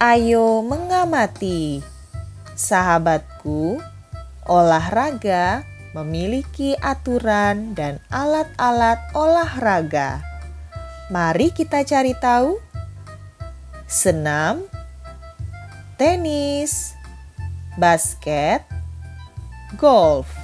Ayo mengamati, sahabatku. Olahraga memiliki aturan dan alat-alat olahraga. Mari kita cari tahu. Senam, tenis, basket, golf.